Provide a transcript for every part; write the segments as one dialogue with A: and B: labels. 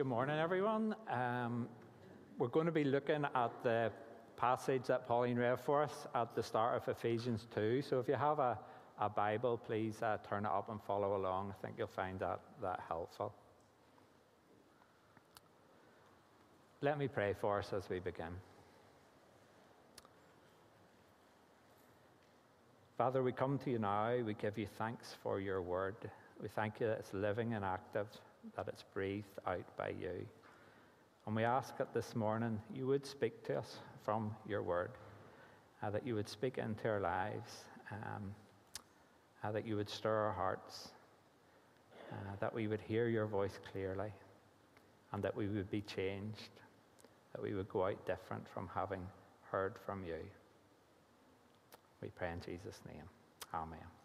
A: Good morning, everyone. Um, we're going to be looking at the passage that Pauline read for us at the start of Ephesians 2. So if you have a, a Bible, please uh, turn it up and follow along. I think you'll find that, that helpful. Let me pray for us as we begin. Father, we come to you now. We give you thanks for your word. We thank you that it's living and active that it's breathed out by you. And we ask that this morning you would speak to us from your word, uh, that you would speak into our lives, um, uh, that you would stir our hearts, uh, that we would hear your voice clearly, and that we would be changed, that we would go out different from having heard from you. We pray in Jesus' name. Amen.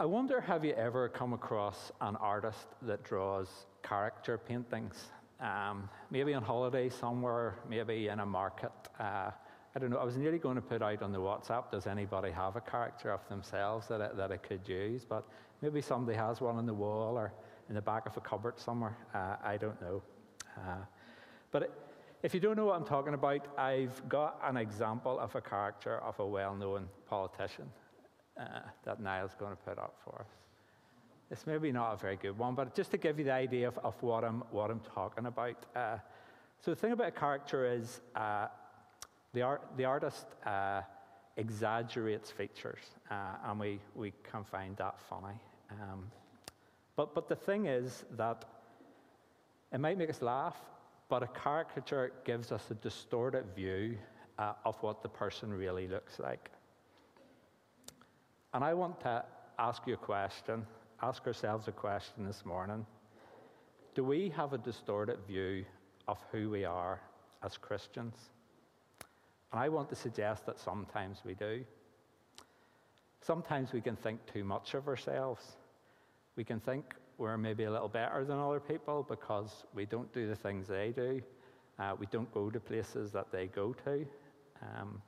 A: I wonder have you ever come across an artist that draws character paintings? Um, maybe on holiday somewhere, maybe in a market. Uh, I don't know. I was nearly going to put out on the WhatsApp, does anybody have a character of themselves that I, that I could use? But maybe somebody has one on the wall or in the back of a cupboard somewhere. Uh, I don't know. Uh, but it, if you don't know what I'm talking about, I've got an example of a character of a well known politician uh, that Niall's going to put up for us. It's maybe not a very good one, but just to give you the idea of, of what, I'm, what I'm talking about. Uh, so, the thing about a character is uh, the, art, the artist uh, exaggerates features, uh, and we, we can find that funny. Um, but, but the thing is that it might make us laugh, but a caricature gives us a distorted view uh, of what the person really looks like. And I want to ask you a question, ask ourselves a question this morning. Do we have a distorted view of who we are as Christians? And I want to suggest that sometimes we do. Sometimes we can think too much of ourselves. We can think we're maybe a little better than other people because we don't do the things they do. Uh, we don't go to places that they go to. Um,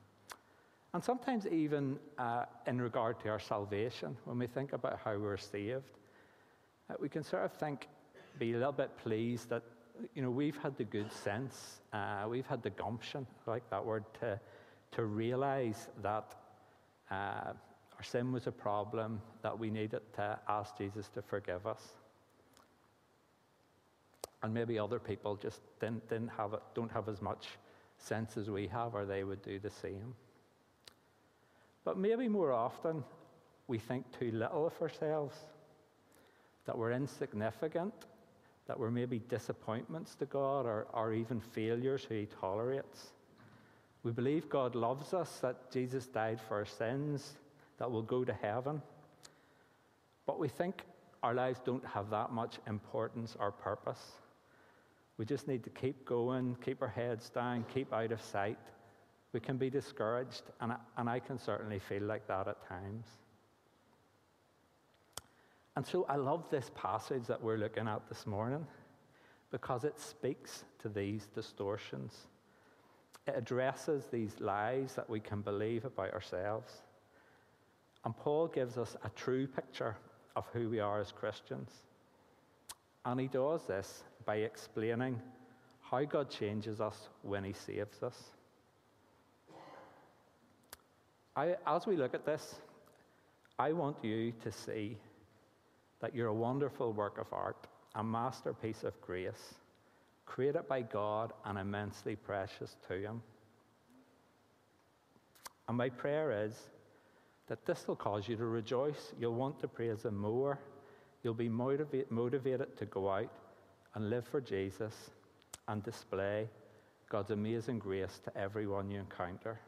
A: and sometimes, even uh, in regard to our salvation, when we think about how we're saved, uh, we can sort of think, be a little bit pleased that you know we've had the good sense, uh, we've had the gumption, I like that word, to to realize that uh, our sin was a problem, that we needed to ask Jesus to forgive us. And maybe other people just didn't, didn't have it, don't have as much sense as we have, or they would do the same. But maybe more often, we think too little of ourselves, that we're insignificant, that we're maybe disappointments to God or, or even failures who He tolerates. We believe God loves us, that Jesus died for our sins, that we'll go to heaven. But we think our lives don't have that much importance or purpose. We just need to keep going, keep our heads down, keep out of sight, we can be discouraged, and I, and I can certainly feel like that at times. And so I love this passage that we're looking at this morning because it speaks to these distortions. It addresses these lies that we can believe about ourselves. And Paul gives us a true picture of who we are as Christians. And he does this by explaining how God changes us when he saves us. I, as we look at this, I want you to see that you're a wonderful work of art, a masterpiece of grace, created by God and immensely precious to Him. And my prayer is that this will cause you to rejoice. You'll want to praise Him more. You'll be motivate, motivated to go out and live for Jesus and display God's amazing grace to everyone you encounter.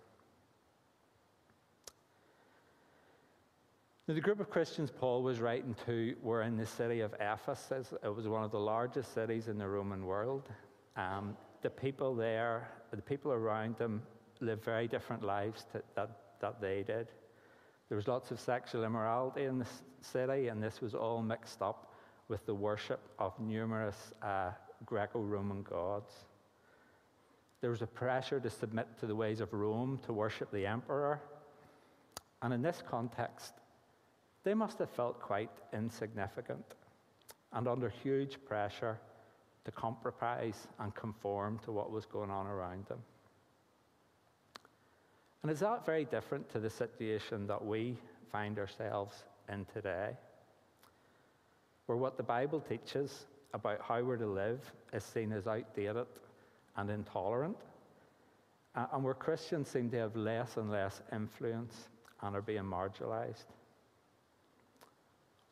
A: Now, the group of Christians Paul was writing to were in the city of Ephesus. It was one of the largest cities in the Roman world. Um, the people there, the people around them, lived very different lives to, that, that they did. There was lots of sexual immorality in the city, and this was all mixed up with the worship of numerous uh, Greco Roman gods. There was a pressure to submit to the ways of Rome, to worship the emperor. And in this context, They must have felt quite insignificant and under huge pressure to compromise and conform to what was going on around them. And is that very different to the situation that we find ourselves in today? Where what the Bible teaches about how we're to live is seen as outdated and intolerant, uh, and where Christians seem to have less and less influence and are being marginalized.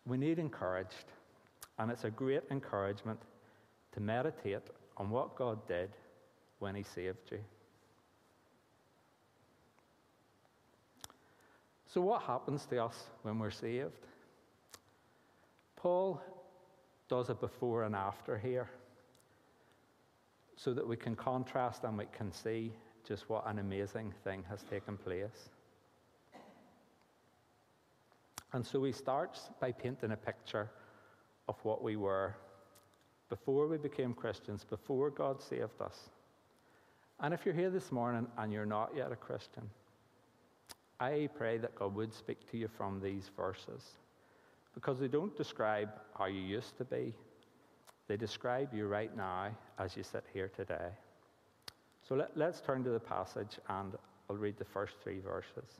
A: We need encouraged, and it's a great encouragement to meditate on what God did when He saved you. So, what happens to us when we're saved? Paul does a before and after here so that we can contrast and we can see just what an amazing thing has taken place. And so he starts by painting a picture of what we were before we became Christians, before God saved us. And if you're here this morning and you're not yet a Christian, I pray that God would speak to you from these verses because they don't describe how you used to be, they describe you right now as you sit here today. So let, us turn to the passage and I'll read the first three verses.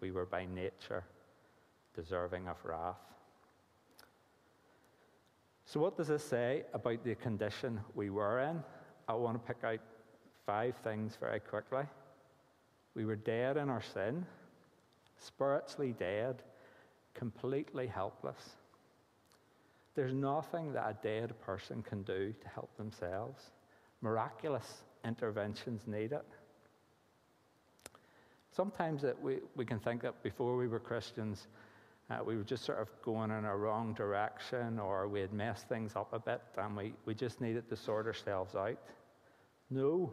A: we were by nature deserving of wrath. So, what does this say about the condition we were in? I want to pick out five things very quickly. We were dead in our sin, spiritually dead, completely helpless. There's nothing that a dead person can do to help themselves. Miraculous interventions needed. Sometimes that we, we can think that before we were Christians, uh, we were just sort of going in a wrong direction or we had messed things up a bit and we, we just needed to sort ourselves out. No,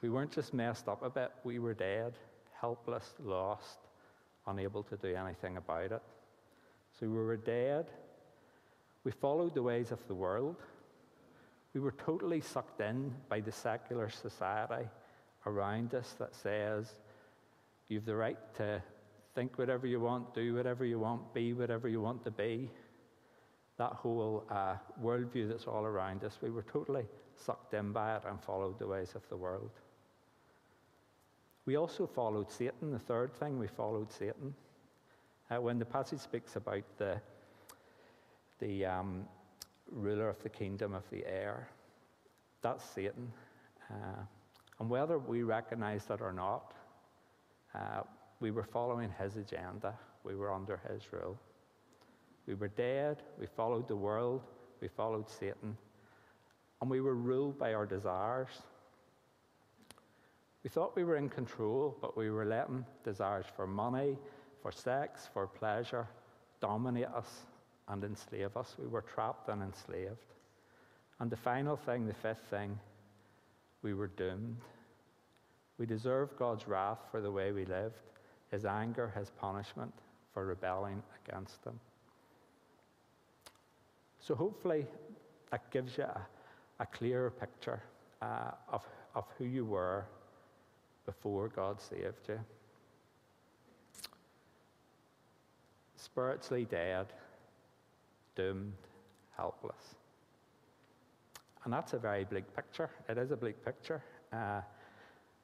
A: we weren't just messed up a bit, we were dead, helpless, lost, unable to do anything about it. So we were dead. We followed the ways of the world. We were totally sucked in by the secular society around us that says you've the right to think whatever you want, do whatever you want, be whatever you want to be. That whole uh, worldview that's all around us, we were totally sucked in by it and followed the ways of the world. We also followed Satan. The third thing, we followed Satan. Uh, when the passage speaks about the, the um, ruler of the kingdom of the air. That's Satan. Uh, and whether we recognize that or not, uh, we were following his agenda. We were under his rule. We were dead. We followed the world. We followed Satan. And we were ruled by our desires. We thought we were in control, but we were letting desires for money, for sex, for pleasure dominate us and enslave us. We were trapped and enslaved. And the final thing, the fifth thing, we were doomed. We deserve God's wrath for the way we lived, his anger, his punishment for rebelling against him. So hopefully that gives you a, a clearer picture uh, of, of who you were before God saved you. Spiritually dead, doomed, helpless. And that's a very bleak picture. It is a bleak picture. Uh,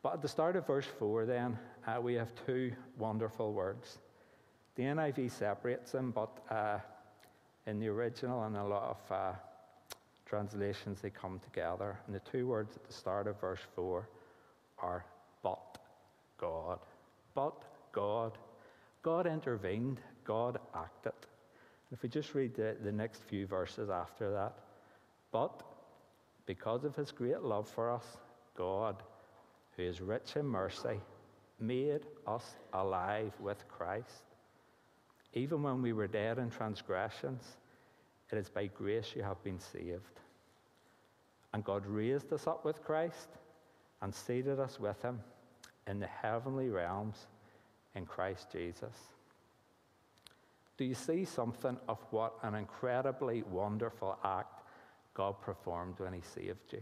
A: but at the start of verse 4, then, uh, we have two wonderful words. The NIV separates them, but uh, in the original and a lot of uh, translations, they come together. And the two words at the start of verse 4 are but God. But God. God intervened, God acted. And If we just read the, the next few verses after that, but because of his great love for us, God, who is rich in mercy, made us alive with Christ, even when we were dead in transgressions, it is by grace you have been saved. And God raised us up with Christ and seated us with him in the heavenly realms in Christ Jesus. Do you see something of what an incredibly wonderful act God performed when he saved you?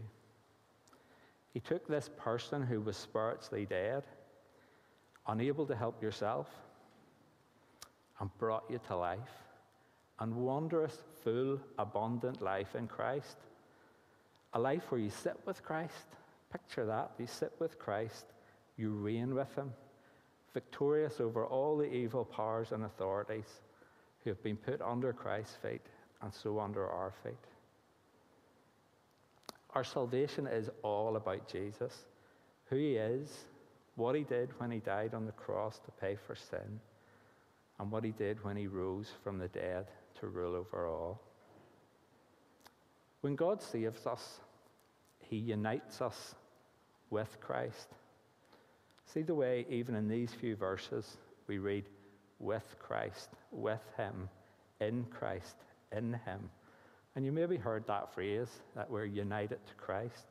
A: He took this person who was spiritually dead, unable to help yourself, and brought you to life and wondrous, full, abundant life in Christ. A life where you sit with Christ. Picture that. You sit with Christ, you reign with Him, victorious over all the evil powers and authorities who have been put under Christ's feet and so under our feet. Our salvation is all about Jesus, who He is, what He did when He died on the cross to pay for sin, and what He did when He rose from the dead to rule over all. When God saves us, He unites us with Christ. See the way, even in these few verses, we read, with Christ, with Him, in Christ, in Him. And you maybe heard that phrase, that we're united to Christ.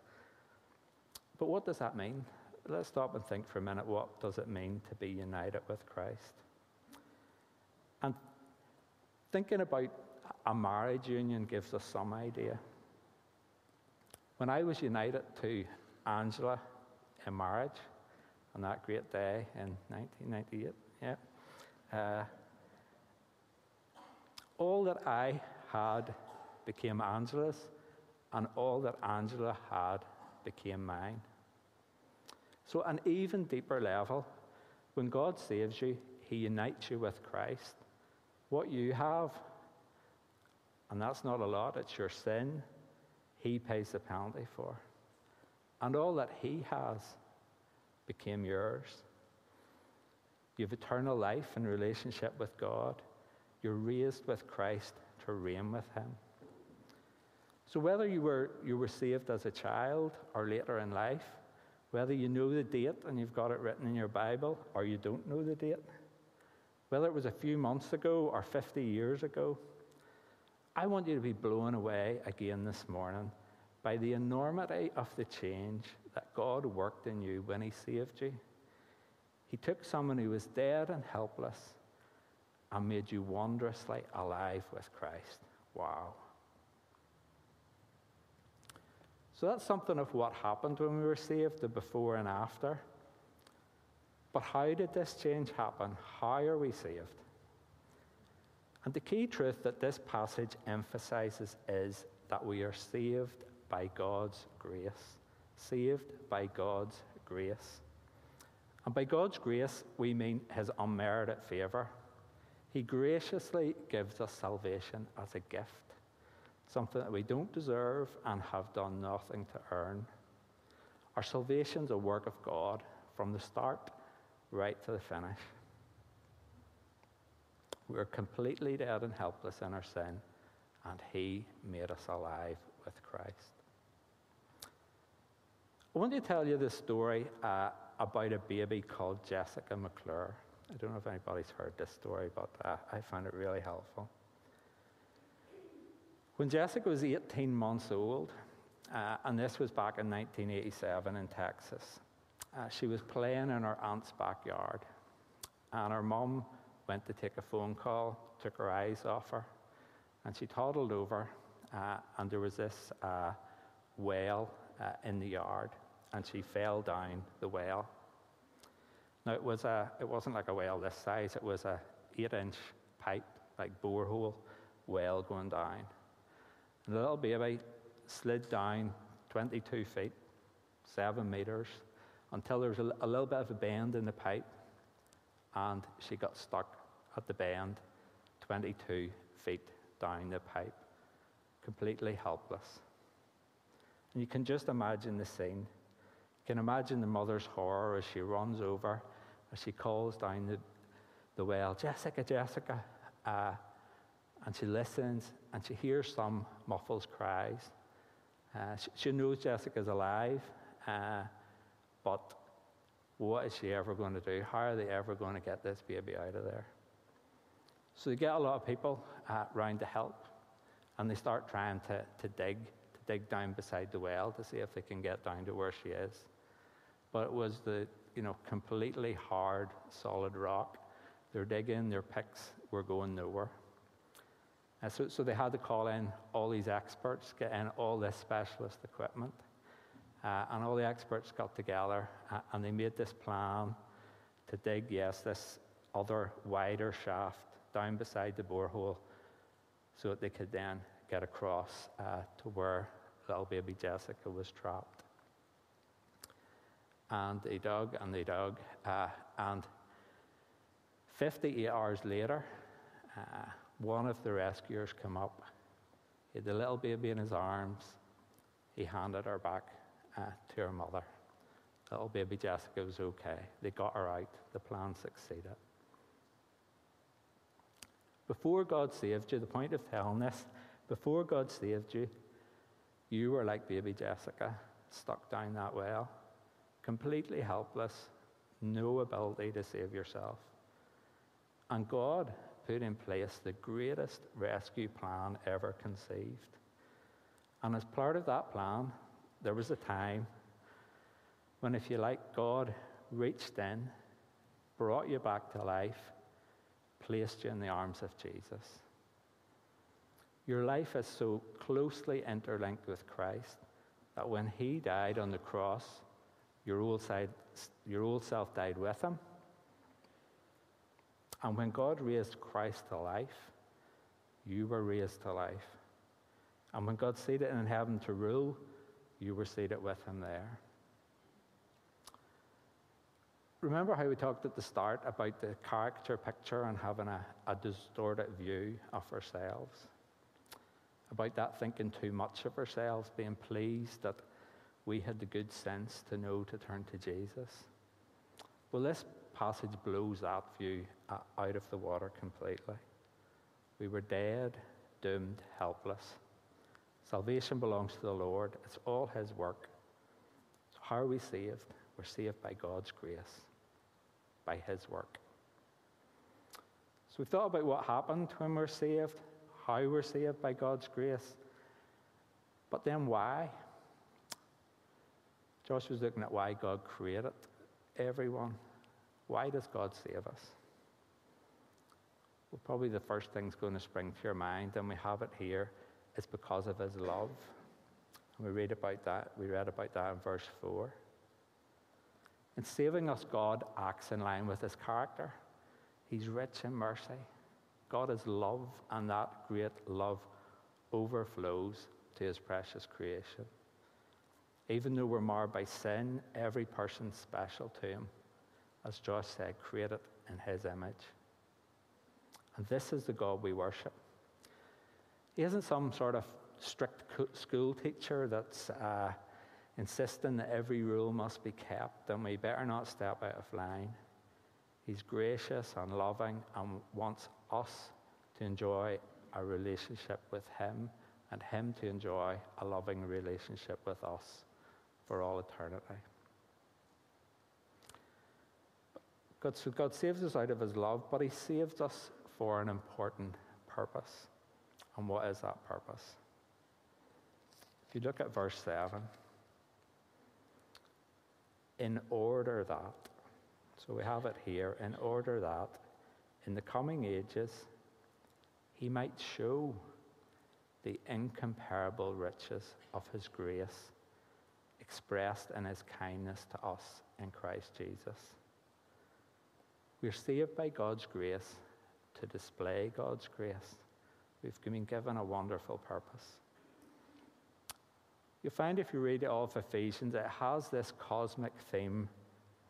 A: But what does that mean? Let's stop and think for a minute what does it mean to be united with Christ? And thinking about a marriage union gives us some idea. When I was united to Angela in marriage on that great day in 1998, yeah, uh, all that I had became Angela's, and all that Angela had became mine. So, an even deeper level, when God saves you, He unites you with Christ. What you have, and that's not a lot, it's your sin, He pays the penalty for. And all that He has became yours. You have eternal life in relationship with God. You're raised with Christ to reign with Him. So, whether you were, you were saved as a child or later in life, whether you know the date and you've got it written in your Bible or you don't know the date, whether it was a few months ago or 50 years ago, I want you to be blown away again this morning by the enormity of the change that God worked in you when He saved you. He took someone who was dead and helpless and made you wondrously alive with Christ. Wow. So that's something of what happened when we were saved, the before and after. But how did this change happen? How are we saved? And the key truth that this passage emphasizes is that we are saved by God's grace. Saved by God's grace. And by God's grace, we mean his unmerited favor. He graciously gives us salvation as a gift something that we don't deserve and have done nothing to earn. Our salvation is a work of God from the start right to the finish. We are completely dead and helpless in our sin, and He made us alive with Christ. I want to tell you this story uh, about a baby called Jessica McClure. I don't know if anybody's heard this story, but uh, I find it really helpful. When Jessica was 18 months old, uh, and this was back in 1987 in Texas, uh, she was playing in her aunt's backyard. And her mum went to take a phone call, took her eyes off her, and she toddled over, uh, and there was this uh, well uh, in the yard, and she fell down the well. Now, it, was a, it wasn't like a well this size, it was a eight inch pipe, like borehole well going down. And the little baby slid down 22 feet, seven meters, until there was a, a little bit of a bend in the pipe, and she got stuck at the bend 22 feet down the pipe, completely helpless. And you can just imagine the scene. You can imagine the mother's horror as she runs over, as she calls down the, the well, Jessica, Jessica. Uh, and she listens and she hears some muffled cries. Uh, she, she, knows Jessica's alive, uh, but what is she ever going to do? How are they ever going to get this baby out of there? So they get a lot of people uh, round to help, and they start trying to, to dig, to dig down beside the well to see if they can get down to where she is. But it was the you know completely hard, solid rock. They're digging, their picks were going nowhere. And so, so they had to call in all these experts, get in all this specialist equipment. Uh, and all the experts got together uh, and they made this plan to dig, yes, this other wider shaft down beside the borehole so that they could then get across uh, to where little baby Jessica was trapped. And they dug and they dug, uh, and 58 hours later, uh, one of the rescuers came up. He had the little baby in his arms. He handed her back uh, to her mother. Little baby Jessica was okay. They got her out. The plan succeeded. Before God saved you, the point of telling this, before God saved you, you were like baby Jessica, stuck down that well, completely helpless, no ability to save yourself. And God put in place the greatest rescue plan ever conceived. And as part of that plan, there was a time when, if you like, God reached in, brought you back to life, placed you in the arms of Jesus. Your life is so closely interlinked with Christ that when He died on the cross, your old, side, your old self died with Him. And when God raised Christ to life, you were raised to life. And when God seated in heaven to rule, you were seated with Him there. Remember how we talked at the start about the character picture and having a, a distorted view of ourselves? About that thinking too much of ourselves, being pleased that we had the good sense to know to turn to Jesus? Well, this passage blows that uh, view out of the water completely. We were dead, doomed, helpless. Salvation belongs to the Lord, it's all His work. So, how are we saved? We're saved by God's grace by His work. So we've thought about what happened when we're saved, how we're saved by God's grace, but then why? Josh was looking at why God created everyone. Why does God save us? Well, probably the first thing's going to spring to your mind, and we have it here, is because of his love. And we read about that, we read about that in verse 4. In saving us, God acts in line with his character. He's rich in mercy. God is love, and that great love overflows to his precious creation. Even though we're marred by sin, every person's special to him. As Josh said, created in his image. And this is the God we worship. He isn't some sort of strict school teacher that's uh, insisting that every rule must be kept and we better not step out of line. He's gracious and loving and wants us to enjoy a relationship with Him and Him to enjoy a loving relationship with us for all eternity. God, so God saves us out of His love, but He saves us for an important purpose. And what is that purpose? If you look at verse 7, in order that, so we have it here, in order that in the coming ages he might show the incomparable riches of his grace expressed in his kindness to us in Christ Jesus. We're saved by God's grace to display God's grace. We've been given a wonderful purpose. You'll find if you read all of Ephesians, it has this cosmic theme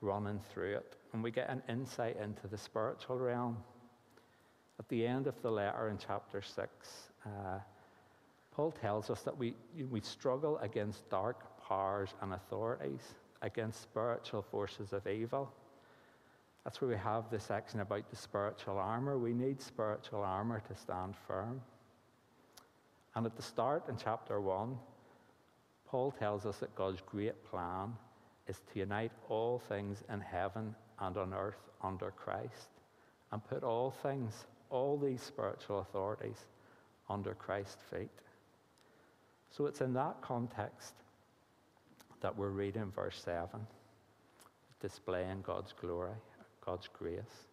A: running through it, and we get an insight into the spiritual realm. At the end of the letter in chapter 6, uh, Paul tells us that we, we struggle against dark powers and authorities, against spiritual forces of evil. That's where we have this section about the spiritual armor. We need spiritual armor to stand firm. And at the start in chapter 1, Paul tells us that God's great plan is to unite all things in heaven and on earth under Christ and put all things all these spiritual authorities under Christ's feet. So it's in that context that we're reading verse 7, displaying God's glory, God's grace.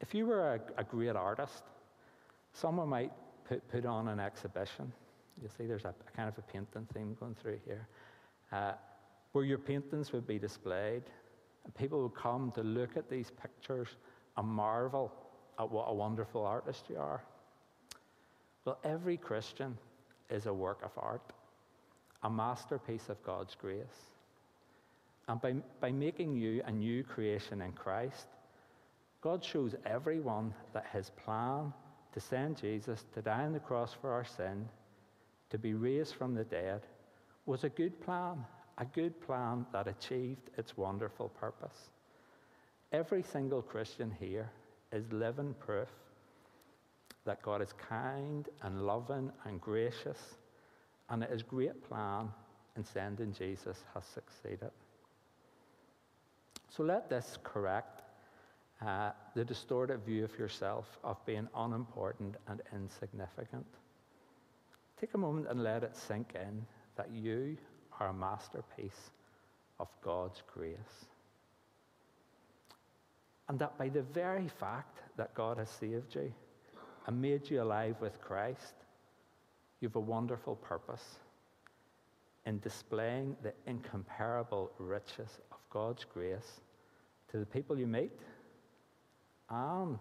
A: If you were a, a great artist, someone might put, put on an exhibition. You see, there's a, a kind of a painting theme going through here, uh, where your paintings would be displayed. And people would come to look at these pictures and marvel at what a wonderful artist you are. Well, every Christian is a work of art, a masterpiece of God's grace. And by, by making you a new creation in Christ, God shows everyone that his plan to send Jesus to die on the cross for our sin, to be raised from the dead, was a good plan, a good plan that achieved its wonderful purpose. Every single Christian here is living proof that God is kind and loving and gracious, and that his great plan in sending Jesus has succeeded. So let this correct uh, the distorted view of yourself of being unimportant and insignificant. Take a moment and let it sink in that you are a masterpiece of God's grace. And that by the very fact that God has saved you and made you alive with Christ, you have a wonderful purpose in displaying the incomparable riches God's grace to the people you meet and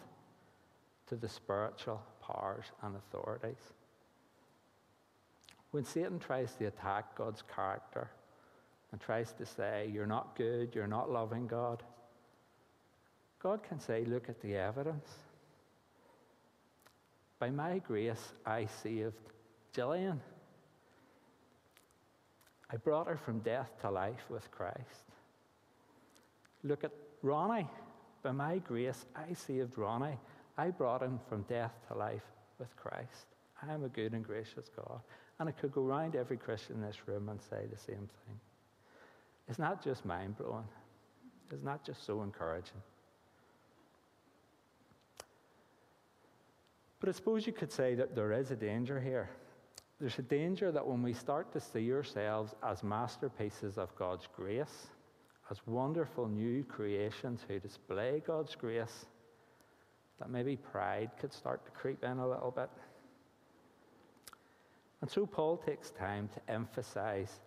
A: to the spiritual powers and authorities. When Satan tries to attack God's character and tries to say, You're not good, you're not loving God, God can say, Look at the evidence. By my grace, I saved Gillian. I brought her from death to life with Christ. Look at Ronnie. By my grace, I saved Ronnie. I brought him from death to life with Christ. I am a good and gracious God. And I could go around every Christian in this room and say the same thing. It's not just mind blowing, it's not just so encouraging. But I suppose you could say that there is a danger here. There's a danger that when we start to see ourselves as masterpieces of God's grace, as wonderful new creations who display God's grace, that maybe pride could start to creep in a little bit. And so Paul takes time to emphasize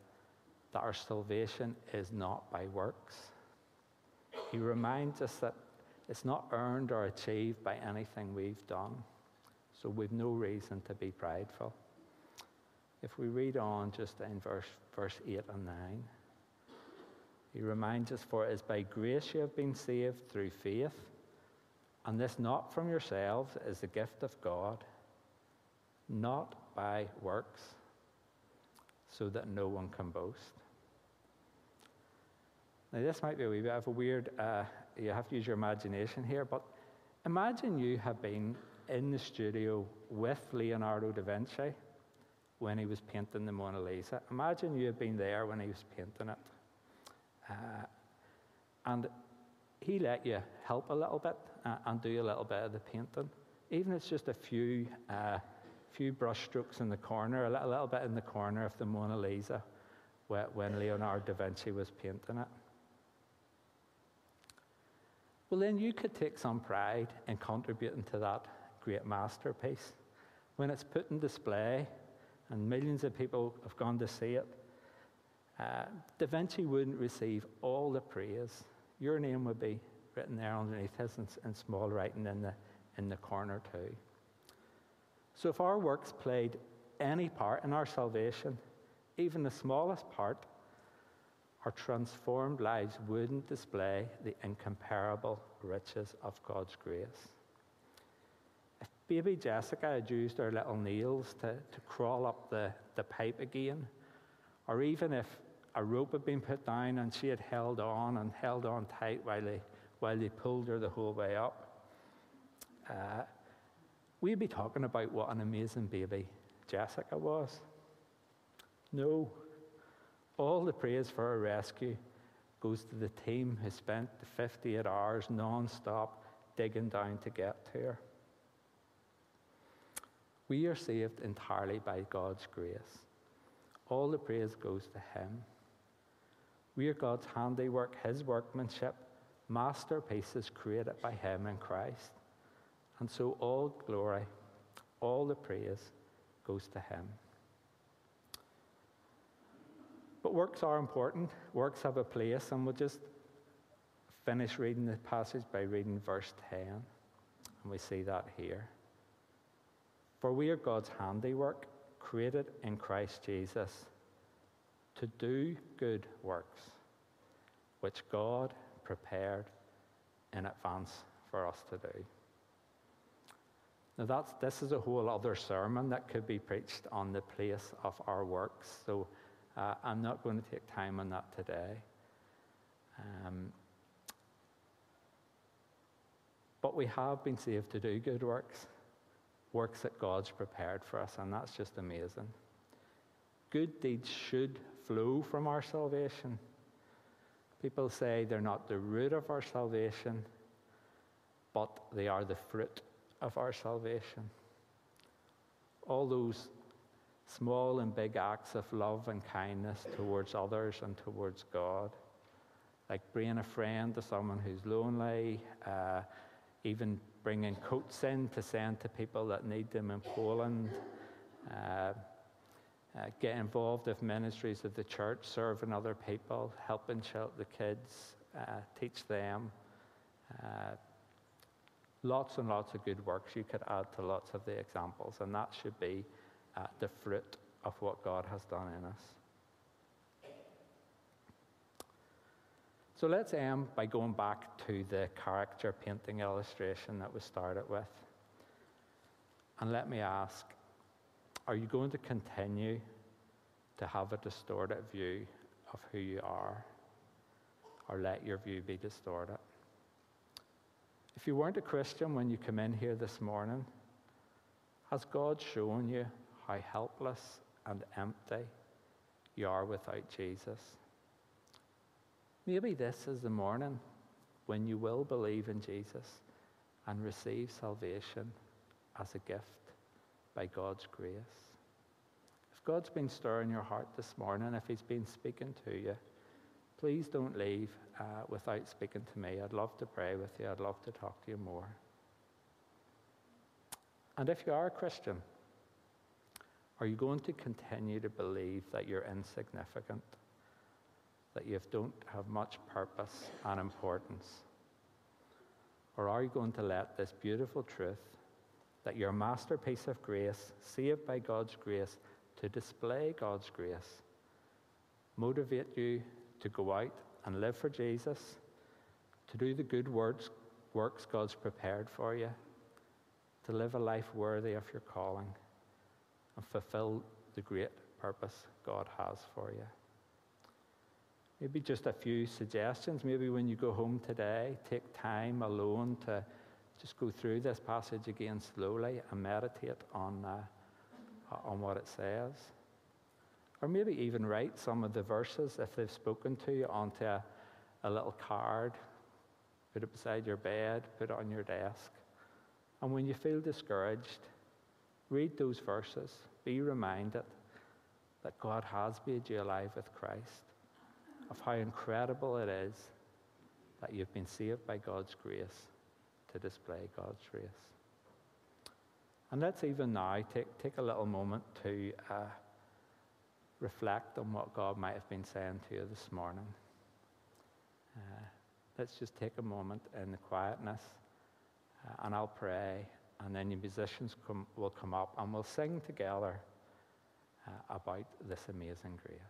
A: that our salvation is not by works. He reminds us that it's not earned or achieved by anything we've done. So we've no reason to be prideful. If we read on just in verse, verse 8 and 9. He reminds us, For it is by grace you have been saved through faith, and this not from yourselves is the gift of God, not by works, so that no one can boast. Now, this might be a wee bit of a weird, uh, you have to use your imagination here, but imagine you have been in the studio with Leonardo da Vinci when he was painting the Mona Lisa. Imagine you had been there when he was painting it. Uh, and he let you help a little bit uh, and do a little bit of the painting. Even if it's just a few, uh, few brush strokes in the corner, a little, little bit in the corner of the Mona Lisa when Leonardo da Vinci was painting it. Well, then you could take some pride in contributing to that great masterpiece. When it's put in display and millions of people have gone to see it, uh, Da Vinci wouldn't receive all the praise. Your name would be written there underneath his in, in small writing in the, in the corner, too. So if our works played any part in our salvation, even the smallest part, our transformed lives wouldn't display the incomparable riches of God's grace. If baby Jessica had used her little nails to, to crawl up the, the pipe again, or even if a rope had been put down and she had held on and held on tight while they, while they pulled her the whole way up. Uh, we'd be talking about what an amazing baby Jessica was. No, all the praise for her rescue goes to the team who spent the 58 hours non stop digging down to get to her. We are saved entirely by God's grace. All the praise goes to Him. We are God's handiwork, His workmanship, masterpieces created by Him in Christ. And so all glory, all the praise goes to Him. But works are important. Works have a place, and we'll just finish reading the passage by reading verse 10. And we see that here. For we are God's handiwork, created in Christ Jesus, to do good works, which God prepared in advance for us to do. Now, that's, this is a whole other sermon that could be preached on the place of our works. So uh, I'm not going to take time on that today. Um, but we have been saved to do good works, works that God's prepared for us, and that's just amazing. Good deeds should flow from our salvation. People say they're not the root of our salvation, but they are the fruit of our salvation. All those small and big acts of love and kindness towards others and towards God, like bringing a friend to someone who's lonely, uh, even bringing coats in to send to people that need them in Poland. Uh, uh, get involved with ministries of the church, serving other people, helping the kids, uh, teach them. Uh, lots and lots of good works. You could add to lots of the examples, and that should be uh, the fruit of what God has done in us. So let's end by going back to the character painting illustration that we started with. And let me ask are you going to continue to have a distorted view of who you are? Or let your view be distorted? If you weren't a Christian when you come in here this morning, has God shown you how helpless and empty you are without Jesus? Maybe this is the morning when you will believe in Jesus and receive salvation as a gift by God's grace. If God's been stirring your heart this morning, if He's been speaking to you, please don't leave uh, without speaking to me. I'd love to pray with you, I'd love to talk to you more. And if you are a Christian, are you going to continue to believe that you're insignificant? That you don't have much purpose and importance? Or are you going to let this beautiful truth that your masterpiece of grace, saved by God's grace, to display God's grace, motivate you to go out and live for Jesus, to do the good works, works God's prepared for you, to live a life worthy of your calling, and fulfill the great purpose God has for you. Maybe just a few suggestions. Maybe when you go home today, take time alone to just go through this passage again slowly and meditate on, uh, on what it says. Or maybe even write some of the verses, if they've spoken to you, onto a, a little card, put it beside your bed, put it on your desk. And when you feel discouraged, read those verses. Be reminded that God has made you alive with Christ, of how incredible it is that you've been saved by God's grace to display God's grace. And let's even now take, take a little moment to uh, reflect on what God might have been saying to you this morning. Uh, let's just take a moment in the quietness, uh, and I'll pray, and then the musicians come, will come up, and we'll sing together uh, about this amazing grace.